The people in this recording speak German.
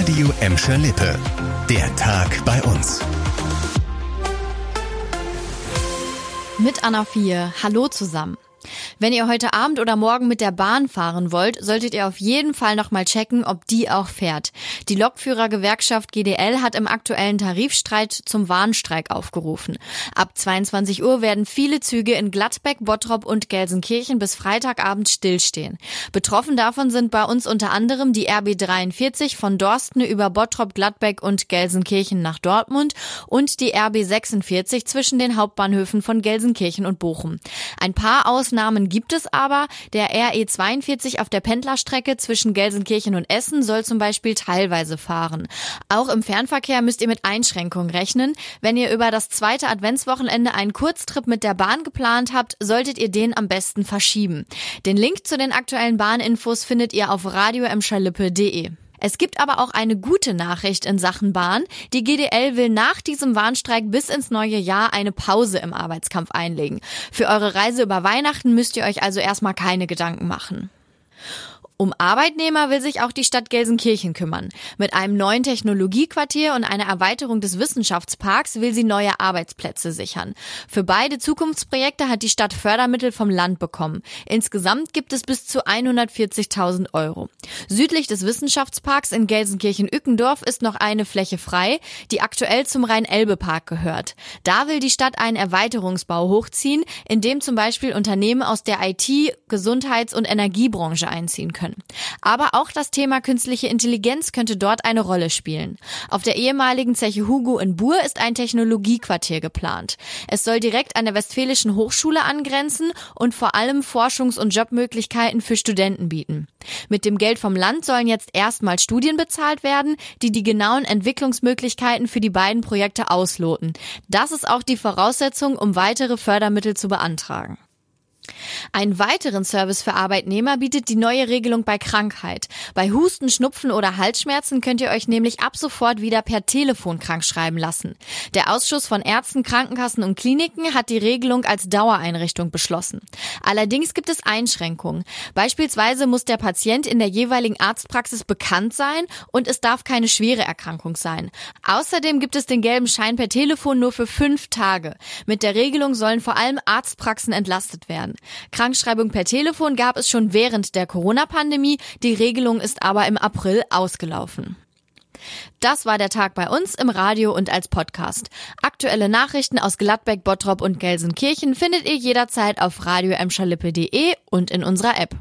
Radio Emscher Lippe. Der Tag bei uns. Mit Anna 4. Hallo zusammen. Wenn ihr heute Abend oder morgen mit der Bahn fahren wollt, solltet ihr auf jeden Fall nochmal checken, ob die auch fährt. Die Lokführergewerkschaft GDL hat im aktuellen Tarifstreit zum Warnstreik aufgerufen. Ab 22 Uhr werden viele Züge in Gladbeck, Bottrop und Gelsenkirchen bis Freitagabend stillstehen. Betroffen davon sind bei uns unter anderem die RB 43 von Dorsten über Bottrop, Gladbeck und Gelsenkirchen nach Dortmund und die RB 46 zwischen den Hauptbahnhöfen von Gelsenkirchen und Bochum. Ein paar Ausnahmen gibt es aber. Der RE 42 auf der Pendlerstrecke zwischen Gelsenkirchen und Essen soll zum Beispiel teilweise fahren. Auch im Fernverkehr müsst ihr mit Einschränkungen rechnen. Wenn ihr über das zweite Adventswochenende einen Kurztrip mit der Bahn geplant habt, solltet ihr den am besten verschieben. Den Link zu den aktuellen Bahninfos findet ihr auf radioemschalippe.de. Es gibt aber auch eine gute Nachricht in Sachen Bahn. Die GDL will nach diesem Warnstreik bis ins neue Jahr eine Pause im Arbeitskampf einlegen. Für eure Reise über Weihnachten müsst ihr euch also erstmal keine Gedanken machen. Um Arbeitnehmer will sich auch die Stadt Gelsenkirchen kümmern. Mit einem neuen Technologiequartier und einer Erweiterung des Wissenschaftsparks will sie neue Arbeitsplätze sichern. Für beide Zukunftsprojekte hat die Stadt Fördermittel vom Land bekommen. Insgesamt gibt es bis zu 140.000 Euro. Südlich des Wissenschaftsparks in Gelsenkirchen-Ückendorf ist noch eine Fläche frei, die aktuell zum Rhein-Elbe-Park gehört. Da will die Stadt einen Erweiterungsbau hochziehen, in dem zum Beispiel Unternehmen aus der IT-, Gesundheits- und Energiebranche einziehen können können. Aber auch das Thema künstliche Intelligenz könnte dort eine Rolle spielen. Auf der ehemaligen Zeche Hugo in Buhr ist ein Technologiequartier geplant. Es soll direkt an der Westfälischen Hochschule angrenzen und vor allem Forschungs- und Jobmöglichkeiten für Studenten bieten. Mit dem Geld vom Land sollen jetzt erstmal Studien bezahlt werden, die die genauen Entwicklungsmöglichkeiten für die beiden Projekte ausloten. Das ist auch die Voraussetzung, um weitere Fördermittel zu beantragen. Einen weiteren Service für Arbeitnehmer bietet die neue Regelung bei Krankheit. Bei Husten, Schnupfen oder Halsschmerzen könnt ihr euch nämlich ab sofort wieder per Telefon krankschreiben lassen. Der Ausschuss von Ärzten, Krankenkassen und Kliniken hat die Regelung als Dauereinrichtung beschlossen. Allerdings gibt es Einschränkungen. Beispielsweise muss der Patient in der jeweiligen Arztpraxis bekannt sein und es darf keine schwere Erkrankung sein. Außerdem gibt es den gelben Schein per Telefon nur für fünf Tage. Mit der Regelung sollen vor allem Arztpraxen entlastet werden. Krankschreibung per Telefon gab es schon während der Corona-Pandemie, die Regelung ist aber im April ausgelaufen. Das war der Tag bei uns im Radio und als Podcast. Aktuelle Nachrichten aus Gladbeck, Bottrop und Gelsenkirchen findet ihr jederzeit auf radio und in unserer App.